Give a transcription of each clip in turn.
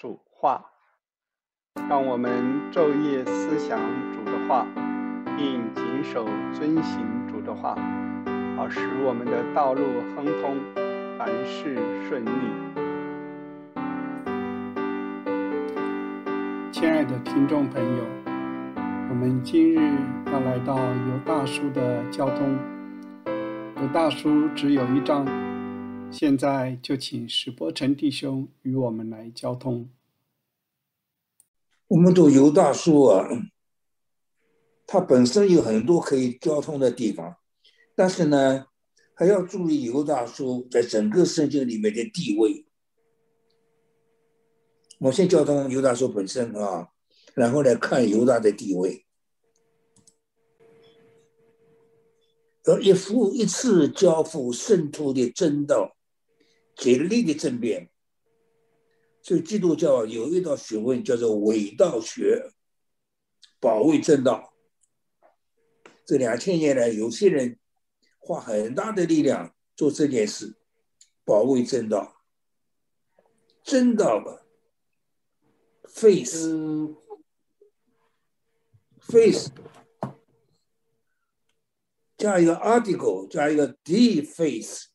主话，让我们昼夜思想主的话，并谨守遵行主的话，好使我们的道路亨通，凡事顺利。亲爱的听众朋友，我们今日要来到有大叔的交通。有大叔只有一章。现在就请石波成弟兄与我们来交通。我们读犹大书啊，它本身有很多可以交通的地方，但是呢，还要注意犹大书在整个圣经里面的地位。我先交通犹大书本身啊，然后来看犹大的地位。而一夫一次交付圣徒的真道。竭力的争辩，所以基督教有一道学问叫做伪道学，保卫正道。这两千年来，有些人花很大的力量做这件事，保卫正道。正道吧，face，face，加一个 article，加一个 d face。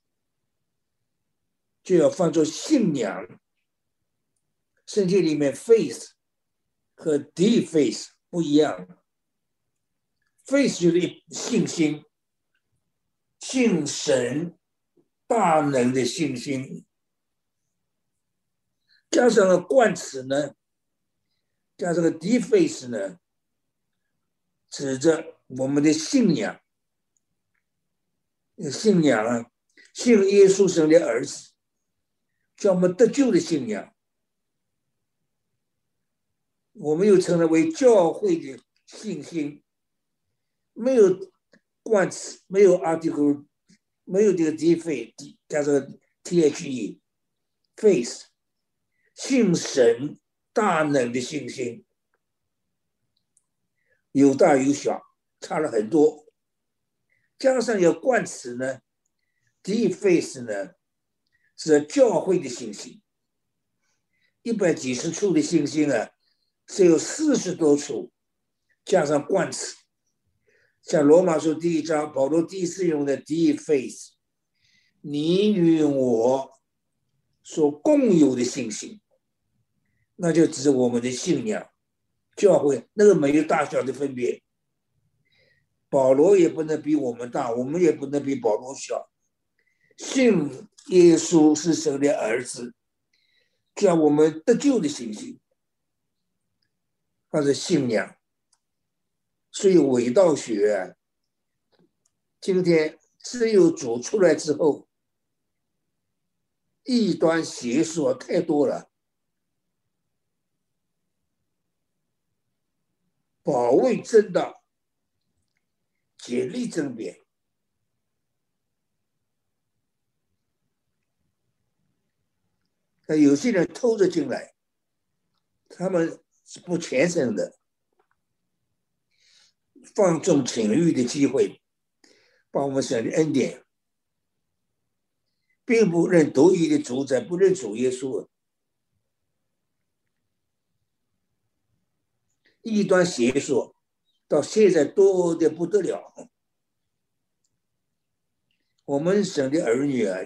就要放作信仰。圣经里面 “face” 和 “deface” 不一样，“face” 就是一信心，信神大能的信心，加上了冠词呢，加上个 “deface” 呢，指着我们的信仰，信仰啊，信耶稣神的儿子。叫我们得救的信仰，我们又称之为教会的信心。没有冠词，没有 article，没有这个 deface 加上 the，face，信神大能的信心，有大有小，差了很多。加上有冠词呢，deface 呢？是教会的信心，一百几十处的信心啊，只有四十多处，加上冠词，像罗马书第一章保罗第一次用的 “de face”，你与我所共有的信心，那就指我们的信仰，教会那个没有大小的分别，保罗也不能比我们大，我们也不能比保罗小，信。耶稣是神的儿子，叫我们得救的信心，他是信仰。所以伪道学，今天只有主出来之后，异端邪说太多了，保卫正道，竭力争辩。那有些人偷着进来，他们是不虔诚的，放纵情欲的机会，把我们神的恩典，并不认独一的主宰，不认主耶稣，异端邪说，到现在多的不得了。我们神的儿女啊。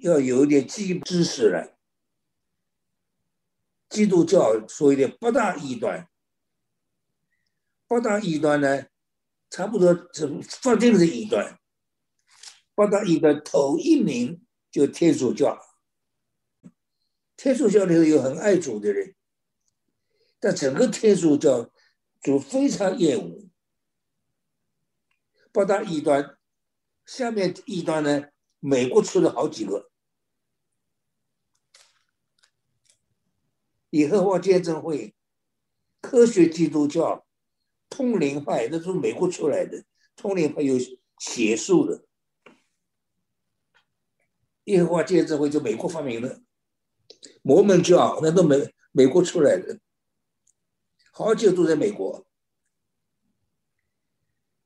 要有点基知识了。基督教所谓的八大异端，八大异端呢，差不多是发定的异端。八大异端头一名就天主教。天主教里头有很爱主的人，但整个天主教就非常厌恶八大异端。下面异端呢？美国出了好几个，耶和华见证会、科学基督教、通灵派，那是美国出来的。通灵派有邪术的，耶和华见证会就美国发明的。摩门教那都美美国出来的，好久都在美国，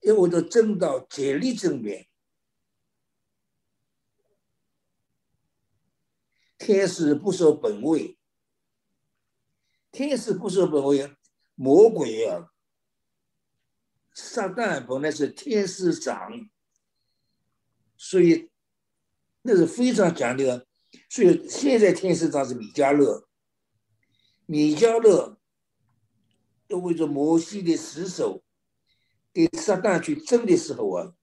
因为我都争到竭力争辩。天使不守本位，天使不是本为魔鬼啊，撒旦本来是天使长，所以那是非常强的。所以现在天使长是米迦勒，米迦勒又为着摩西的死守，给撒旦去争的时候啊，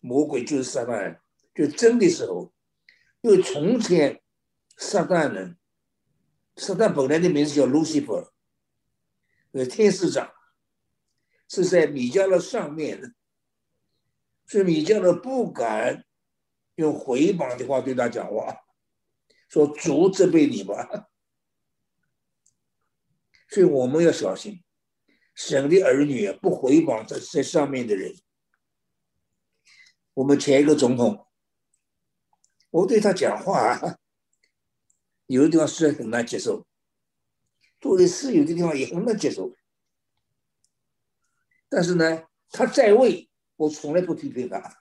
魔鬼就是撒旦，就争的时候，又从前撒旦人。撒旦本来的名字叫 Lucifer，呃，天使长，是在米迦勒上面的，所以米迦勒不敢用回谤的话对他讲话，说主责备你吧。所以我们要小心，神的儿女不回谤在在上面的人。我们前一个总统，我对他讲话。有的地方虽然很难接受，做的事有的地方也很难接受，但是呢，他在位，我从来不批评他。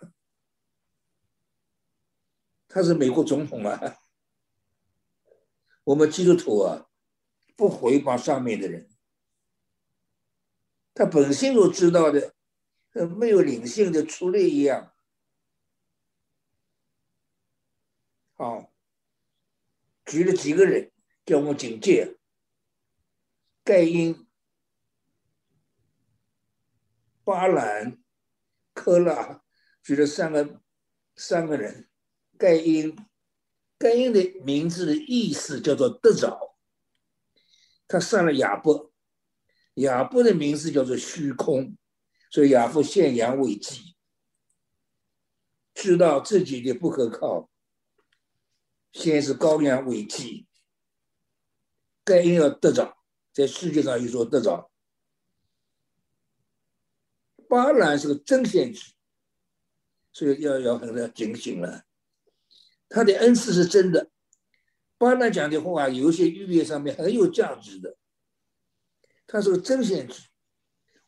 他是美国总统啊，我们基督徒啊，不回报上面的人。他本性都知道的，没有灵性的出类一样。好。举了几个人叫我们警戒，盖因、巴兰、科拉，举了三个三个人。盖因，盖因的名字的意思叫做得着，他杀了亚伯，亚伯的名字叫做虚空，所以亚伯献羊为祭，知道自己的不可靠。先是羔羊为祭，该应要得着，在世界上有所得着。巴兰是个真先知，所以要要很要警醒了。他的恩赐是真的，巴兰讲的话有些预言上面很有价值的。他是个真先知，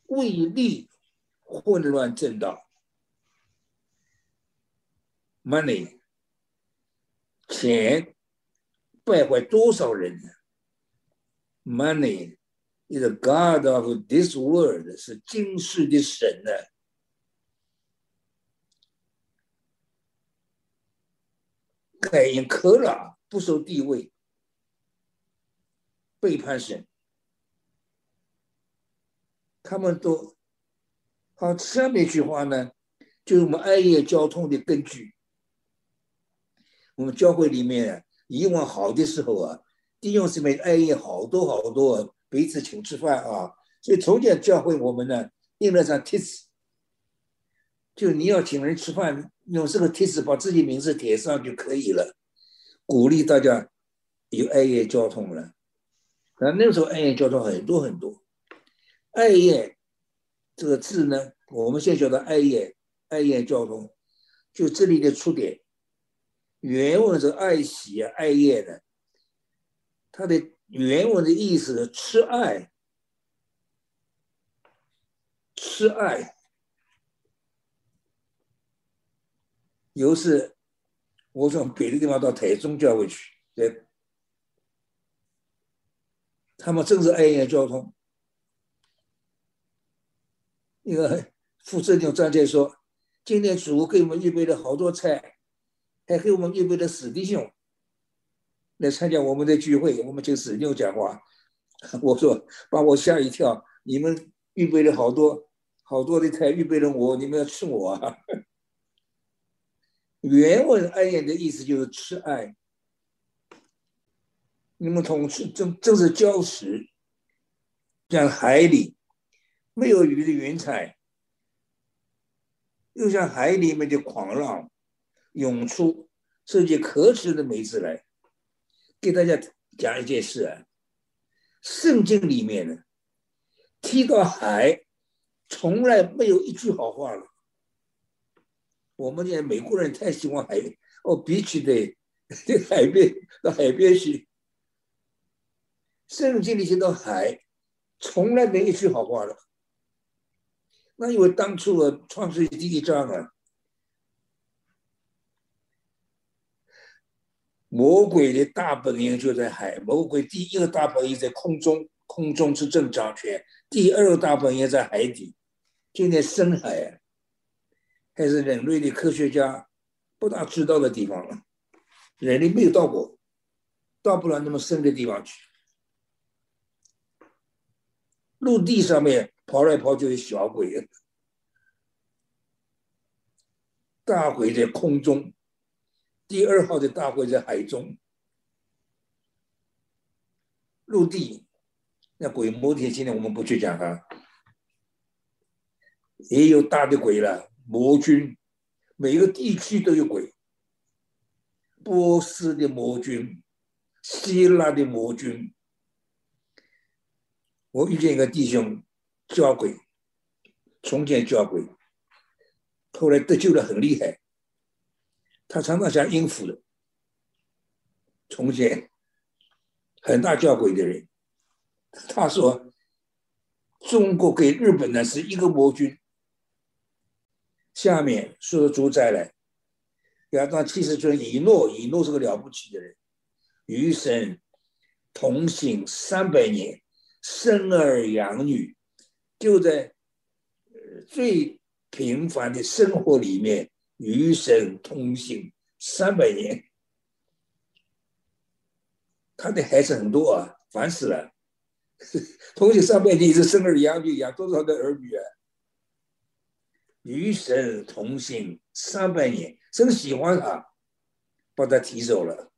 为利混乱正道，money。钱败坏多少人呢？Money is the god of this world，是今世的神呢。盖因可拉不受地位，背叛神，他们都好。下面一句话呢，就是我们爱业交通的根据。我们教会里面，以往好的时候啊，弟兄姊妹爱宴好多好多，彼此请吃饭啊。所以从前教会我们呢，印了张贴纸，就你要请人吃饭，用这个贴纸把自己名字贴上就可以了，鼓励大家有爱宴交通了。那那时候爱宴交通很多很多，爱宴这个字呢，我们现在叫做爱宴，爱宴交通，就这里的出点。原文是爱喜啊，爱业的。它的原文的意思是吃爱，吃爱。有时我从别的地方到台中教会去，对，他们正是爱宴交通。那个副镇长张介说，今天主给我们预备了好多菜。还给我们预备的死弟兄来参加我们的聚会，我们就死弟兄讲话。我说把我吓一跳，你们预备了好多好多的菜，预备了我，你们要吃我啊？原文爱宴的意思就是吃爱，你们同吃正正是礁石，像海里没有鱼的云彩，又像海里面的狂浪。涌出这些可耻的梅子来，给大家讲一件事啊。圣经里面呢，提到海，从来没有一句好话了。我们这美国人太喜欢海，哦，比起的海边到海边去。圣经里提到海，从来没一句好话了。那因为当初啊，创世纪第一章啊。魔鬼的大本营就在海，魔鬼第一个大本营在空中，空中之正掌权，第二个大本营在海底。今天深海还是人类的科学家不大知道的地方了，人类没有到过，到不了那么深的地方去。陆地上面跑来跑去的小鬼，大鬼在空中，第二号的大会在海中。陆地那鬼魔天，今天我们不去讲它，也有大的鬼了，魔君，每个地区都有鬼。波斯的魔君，希腊的魔君。我遇见一个弟兄，叫鬼，从前叫鬼，后来得救的很厉害。他常常想应付的，从前。很大叫鬼的人，他说：“中国给日本呢是一个魔君。”下面说主宰来，亚当七十尊以诺，以诺是个了不起的人，与神同行三百年，生儿养女，就在最平凡的生活里面与神同行三百年。他的孩子很多啊，烦死了。同学上百年是生儿养女，养多少的儿女啊？与神同行三百年，真喜欢他，把他提走了。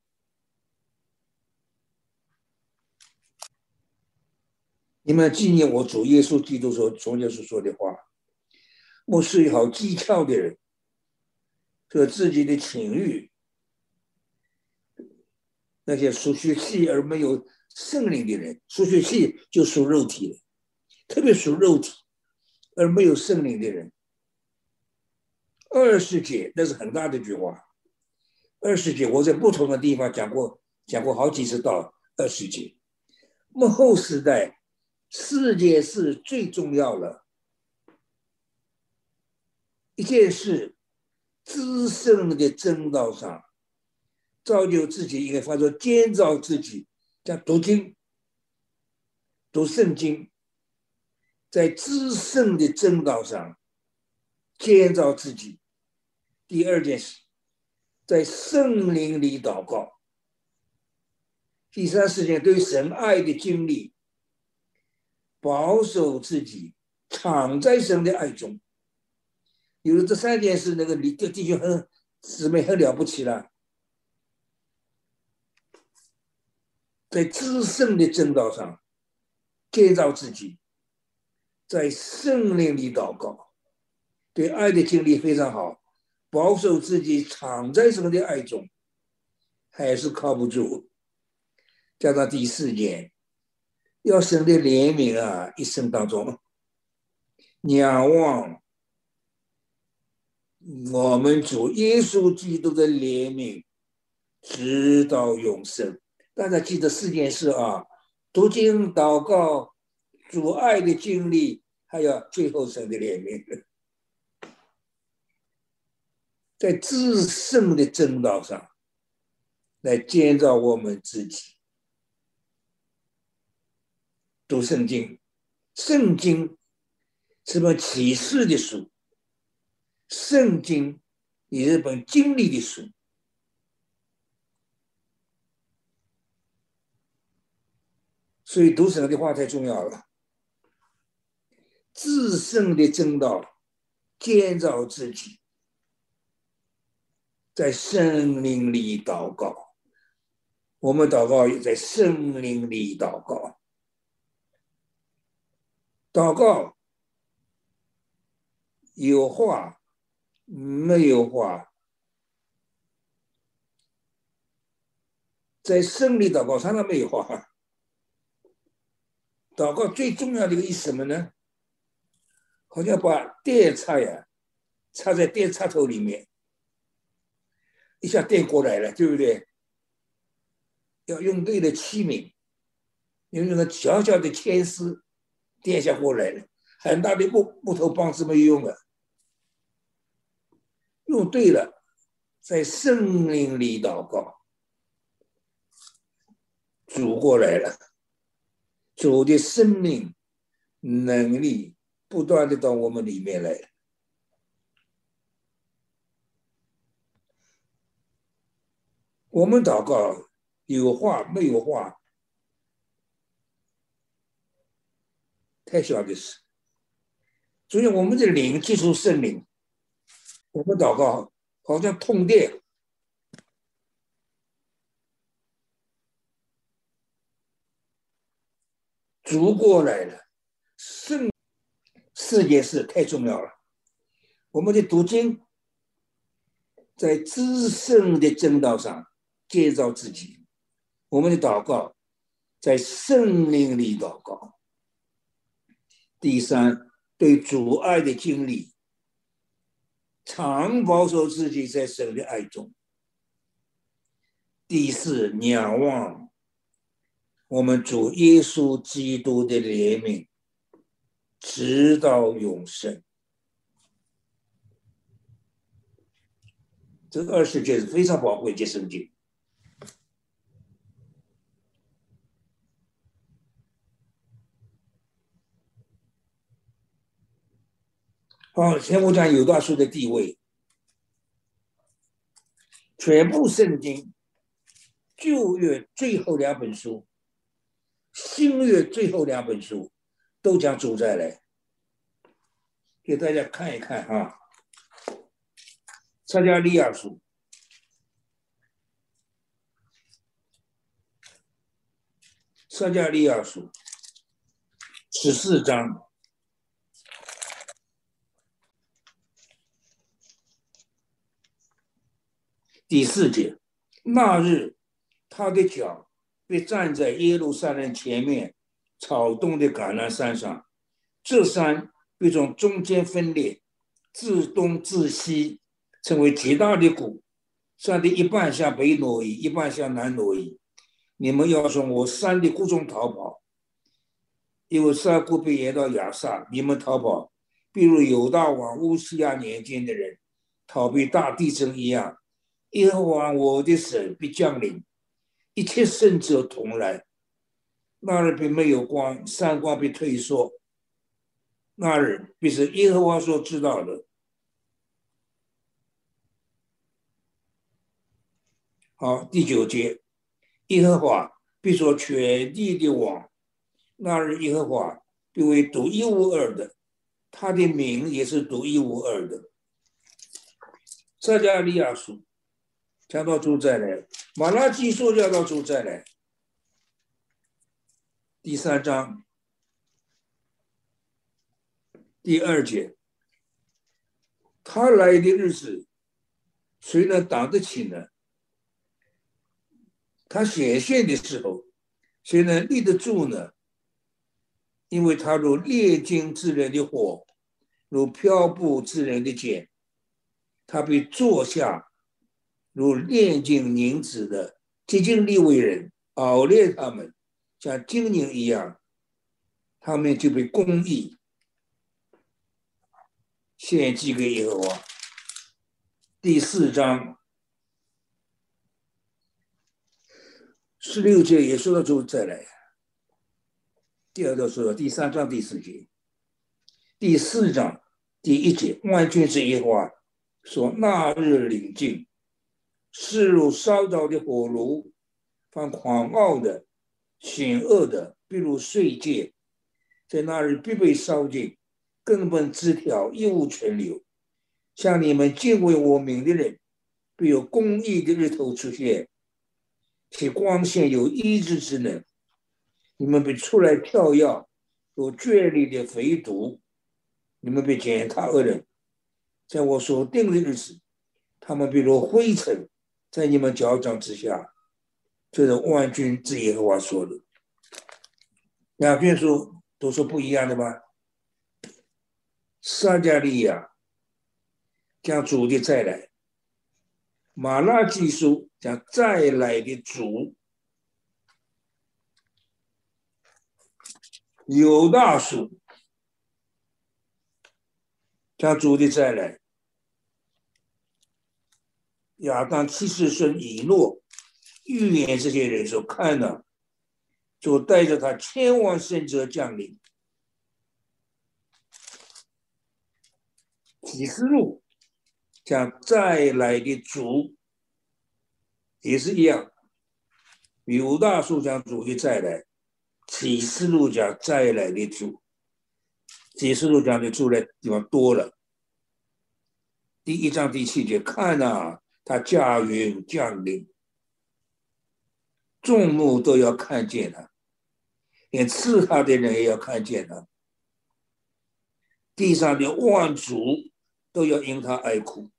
你们纪念我主耶稣基督说从前所说的话。我是一好技巧的人，和自己的情欲。那些属血气而没有圣灵的人，属血气就属肉体的，特别属肉体而没有圣灵的人。二十节那是很大的一句话。二十节我在不同的地方讲过，讲过好几次到二十节。幕后时代，世界是最重要的一件事，资深的正道上。造就自己，应该发作建造自己，叫读经、读圣经，在至圣的正道上建造自己。第二件事，在圣灵里祷告。第三事件，对神爱的经历，保守自己，躺在神的爱中。有了这三件事，那个弟弟兄很姊妹很了不起了。在至圣的正道上建造自己，在圣灵里祷告，对爱的经历非常好，保守自己藏在神的爱中，还是靠不住。加上第四点，要神的怜悯啊，一生当中仰望我们主耶稣基督的怜悯，直到永生。大家记得四件事啊：读经、祷告、主爱的经历，还有最后神的怜悯，在至圣的正道上来建造我们自己。读圣经，圣经是本启示的书，圣经也是本经历的书。所以读神的话太重要了。自圣的正道，建造自己，在圣灵里祷告。我们祷告也在圣灵里祷告。祷告有话没有话，在胜利祷告常常没有话。祷告最重要的一个意思什么呢？好像把电插呀，插在电插头里面，一下电过来了，对不对？要用对的器皿，用那个小小的铅丝，电下过来了，很大的木木头棒子没有用了，做对了，在森林里祷告，煮过来了。主的生命能力不断的到我们里面来。我们祷告有话没有话，太小的事。所以我们的灵接触圣灵，我们祷告好像通电。主过来了，圣世界事太重要了。我们的读经，在至圣的正道上建造自己；我们的祷告，在圣灵里祷告。第三，对阻碍的经历，常保守自己在神的爱中。第四，仰望。我们主耶稣基督的怜悯，直到永生。这二十节是非常宝贵的圣经。好，先我讲有大书的地位，全部圣经旧约最后两本书。新约最后两本书都讲主再来，给大家看一看哈。撒加利亚书，撒加利亚书十四章第四节，那日他的脚。被站在耶路撒冷前面草动的橄榄山上，这山被从中间分裂，自东自西，成为极大的谷。山的一半向北挪移，一半向南挪移。你们要从我山的谷中逃跑，因为山谷被延到亚萨。你们逃跑，比如犹大王乌西亚年间的人逃避大地震一样。耶和华我的神必降临。一切圣者同来，那日必没有光，三光必退缩。那日必是耶和华所知道的。好，第九节，耶和华必说全地的王。那日耶和华必为独一无二的，他的名也是独一无二的。撒加利亚书。讲到主再来，马拉基说讲到主再来，第三章第二节，他来的日子，谁能挡得起呢？他显现的时候，谁能立得住呢？因为他如炼金之人的火，如漂布之人的剑，他被坐下。如炼金凝脂的接近利未人熬炼他们，像精灵一样，他们就被公义献祭给耶和华。第四章十六节也说到主再来。第二段说到第三章第四节，第四章第一节，万军之耶和华说：“那日临近。”势如烧着的火炉，犯狂傲的、险恶的，比如碎秸，在那日必被烧尽，根本枝条一无存留。像你们敬畏我名的人，必有公义的日头出现，其光线有医治之能。你们被出来跳跃，有眷丽的肥犊。你们被践踏恶人，在我所定的日子，他们比如灰尘。在你们脚掌之下，这是万军之耶和华说的。两卷书都是不一样的吧？撒加利亚讲主的再来，马拉基书讲再来的主，犹大书讲主的再来。亚当七世孙以诺预言这些人所看的，就带着他千万圣者降临。启示录讲再来的主也是一样，犹大书讲主的再来，启示录讲再来的主。启示录讲的主的地方多了。第一章第七节，看呐，他驾云降临，众目都要看见他，连刺他的人也要看见他，地上的万族。都要因他哀哭，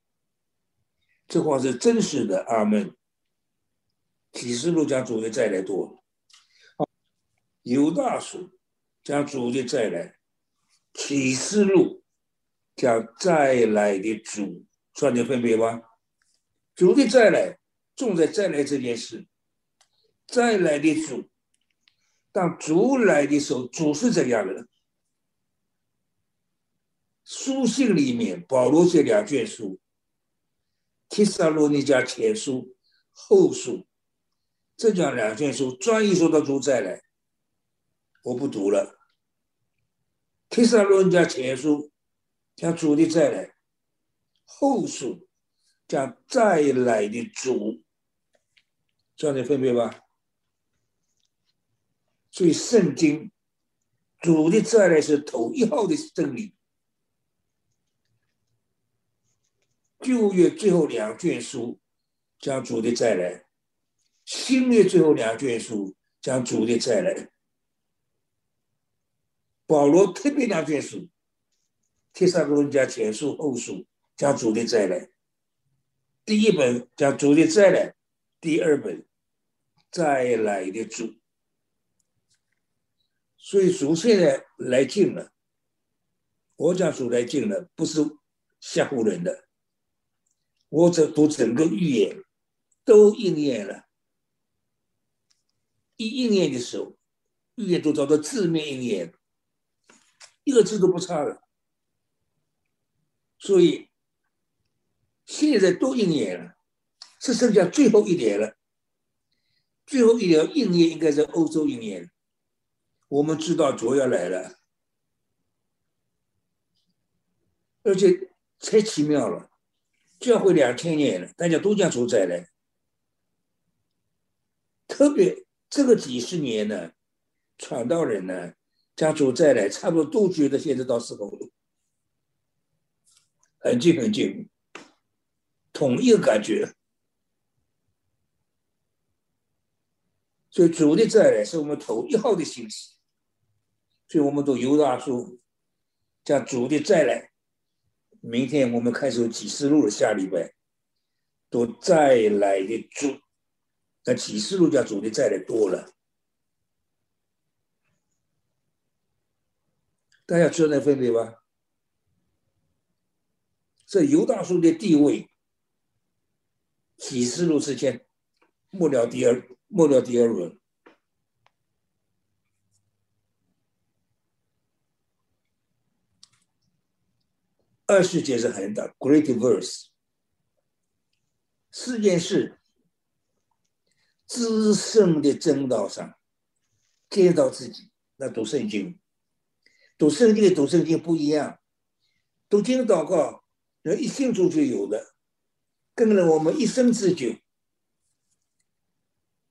这话是真实的。阿门。启示录讲主的再来多，犹大书讲主的再来，启示录讲再来的主，算点分别吧。主的再来重在再来这件事，再来的主，当主来的时候，主是怎样的？书信里面，保罗写两卷书，《提撒罗尼迦前书》《后书》，这讲两卷书专一说到主再来，我不读了。《提撒罗尼迦前书》讲主的再来，《后书》讲再来的主，这样的分别吧。所以圣经主的再来是头一号的真理。旧约最后两卷书将主的再来，新约最后两卷书将主的再来。保罗特别两卷书，《帖撒罗尼迦前书》后书将主的再来。第一本讲主的再来，第二本再来的主。所以主现在来近了，我讲主来近了，不是吓唬人的。我这读整个预言都应验了，一应验的时候，预言都找到字面应验，一个字都不差了。所以现在都应验了，只剩下最后一点了。最后一条应验应该在欧洲应验，我们知道主要来了，而且太奇妙了。教会两千年了，大家都讲主再来。特别这个几十年呢，传道人呢讲主再来，差不多都觉得现在到时候了，很近很近，统一的感觉。所以主的再来是我们头一号的信息，所以我们都犹大书讲主的再来。明天我们开始启示录了，下礼拜都再来的主，那启示录叫主的再来多了，大家知道那分别吧？这犹大书的地位，启示录之前末了第二末了第二轮。二世节是很大，Great Verse。四件事，自胜的正道上，见到自己，那读圣经，读圣经跟读圣经不一样，读经祷告，人一信主就有的，跟了我们一生之久，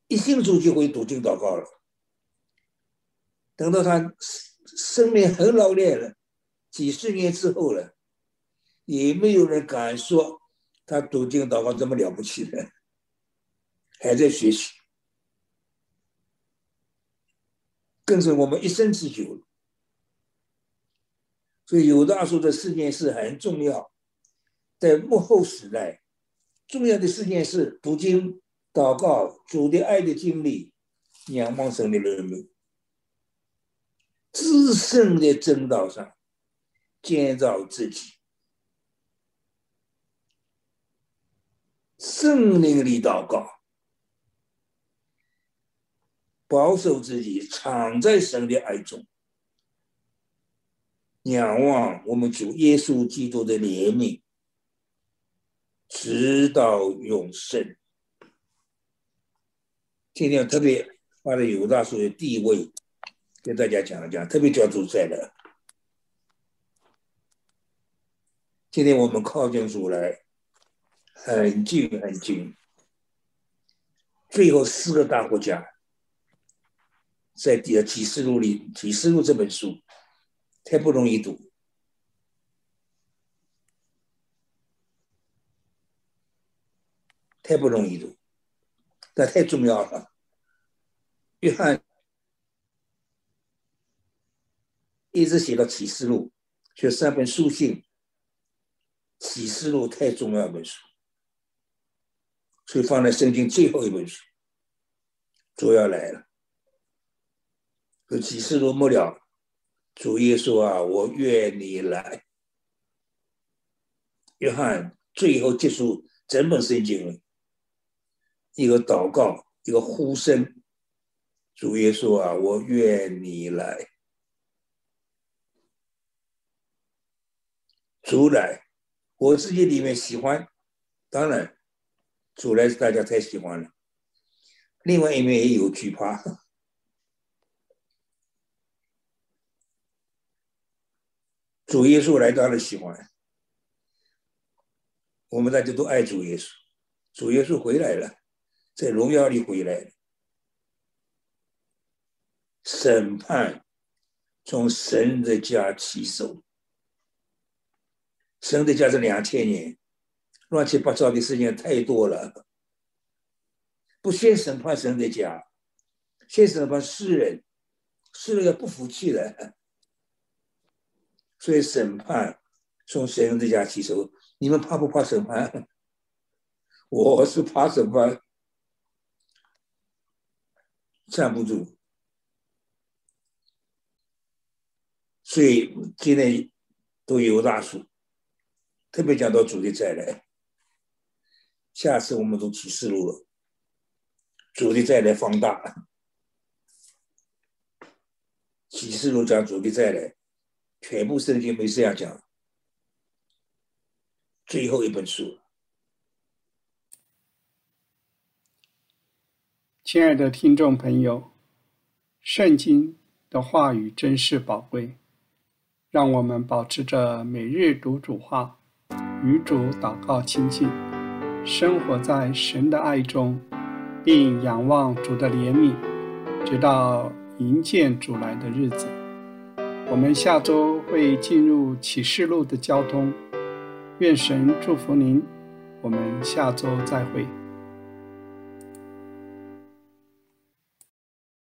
一信主就会读经祷告了，等到他生命很老练了，几十年之后了。也没有人敢说他读经祷告这么了不起的，还在学习，跟着我们一生之久。所以有大说的事件是很重要，在幕后时代，重要的事件是：读经、祷告、主的爱的经历、仰望神的人们，自身的正道上建造自己。圣灵里祷告，保守自己，藏在神的爱中，仰望我们主耶稣基督的怜悯，直到永生。今天特别放在犹大书的第一位，跟大家讲一讲，特别叫主在的。今天我们靠近主来，很近很近。最后四个大国家，在第二启示录里，启示录这本书太不容易读，太不容易读，但太重要了。约翰一直写到启示录，写三本书信。启示录太重要一本书，所以放在圣经最后一本书。主要来了，这启示录末了，主耶稣啊，我愿你来。约翰最后结束整本圣经了，一个祷告，一个呼声。主耶稣啊，我愿你来。主来。我自己里面喜欢，当然，主来是大家太喜欢了。另外一面也有惧怕。主耶稣来当然喜欢，我们大家都爱主耶稣。主耶稣回来了，在荣耀里回来。审判从神的家起手。神的家是两千年，乱七八糟的事情太多了。不先审判神的家，先审判世人，世人要不服气了，所以审判从神的家起手。你们怕不怕审判？我是怕审判，站不住。所以今天都有大数。特别讲到主的再来，下次我们都启示录了，主的再来放大，启示录讲主的再来，全部圣经没这样讲，最后一本书。亲爱的听众朋友，圣经的话语真是宝贵，让我们保持着每日读主话。与主祷告亲近，生活在神的爱中，并仰望主的怜悯，直到迎见主来的日子。我们下周会进入启示录的交通，愿神祝福您。我们下周再会。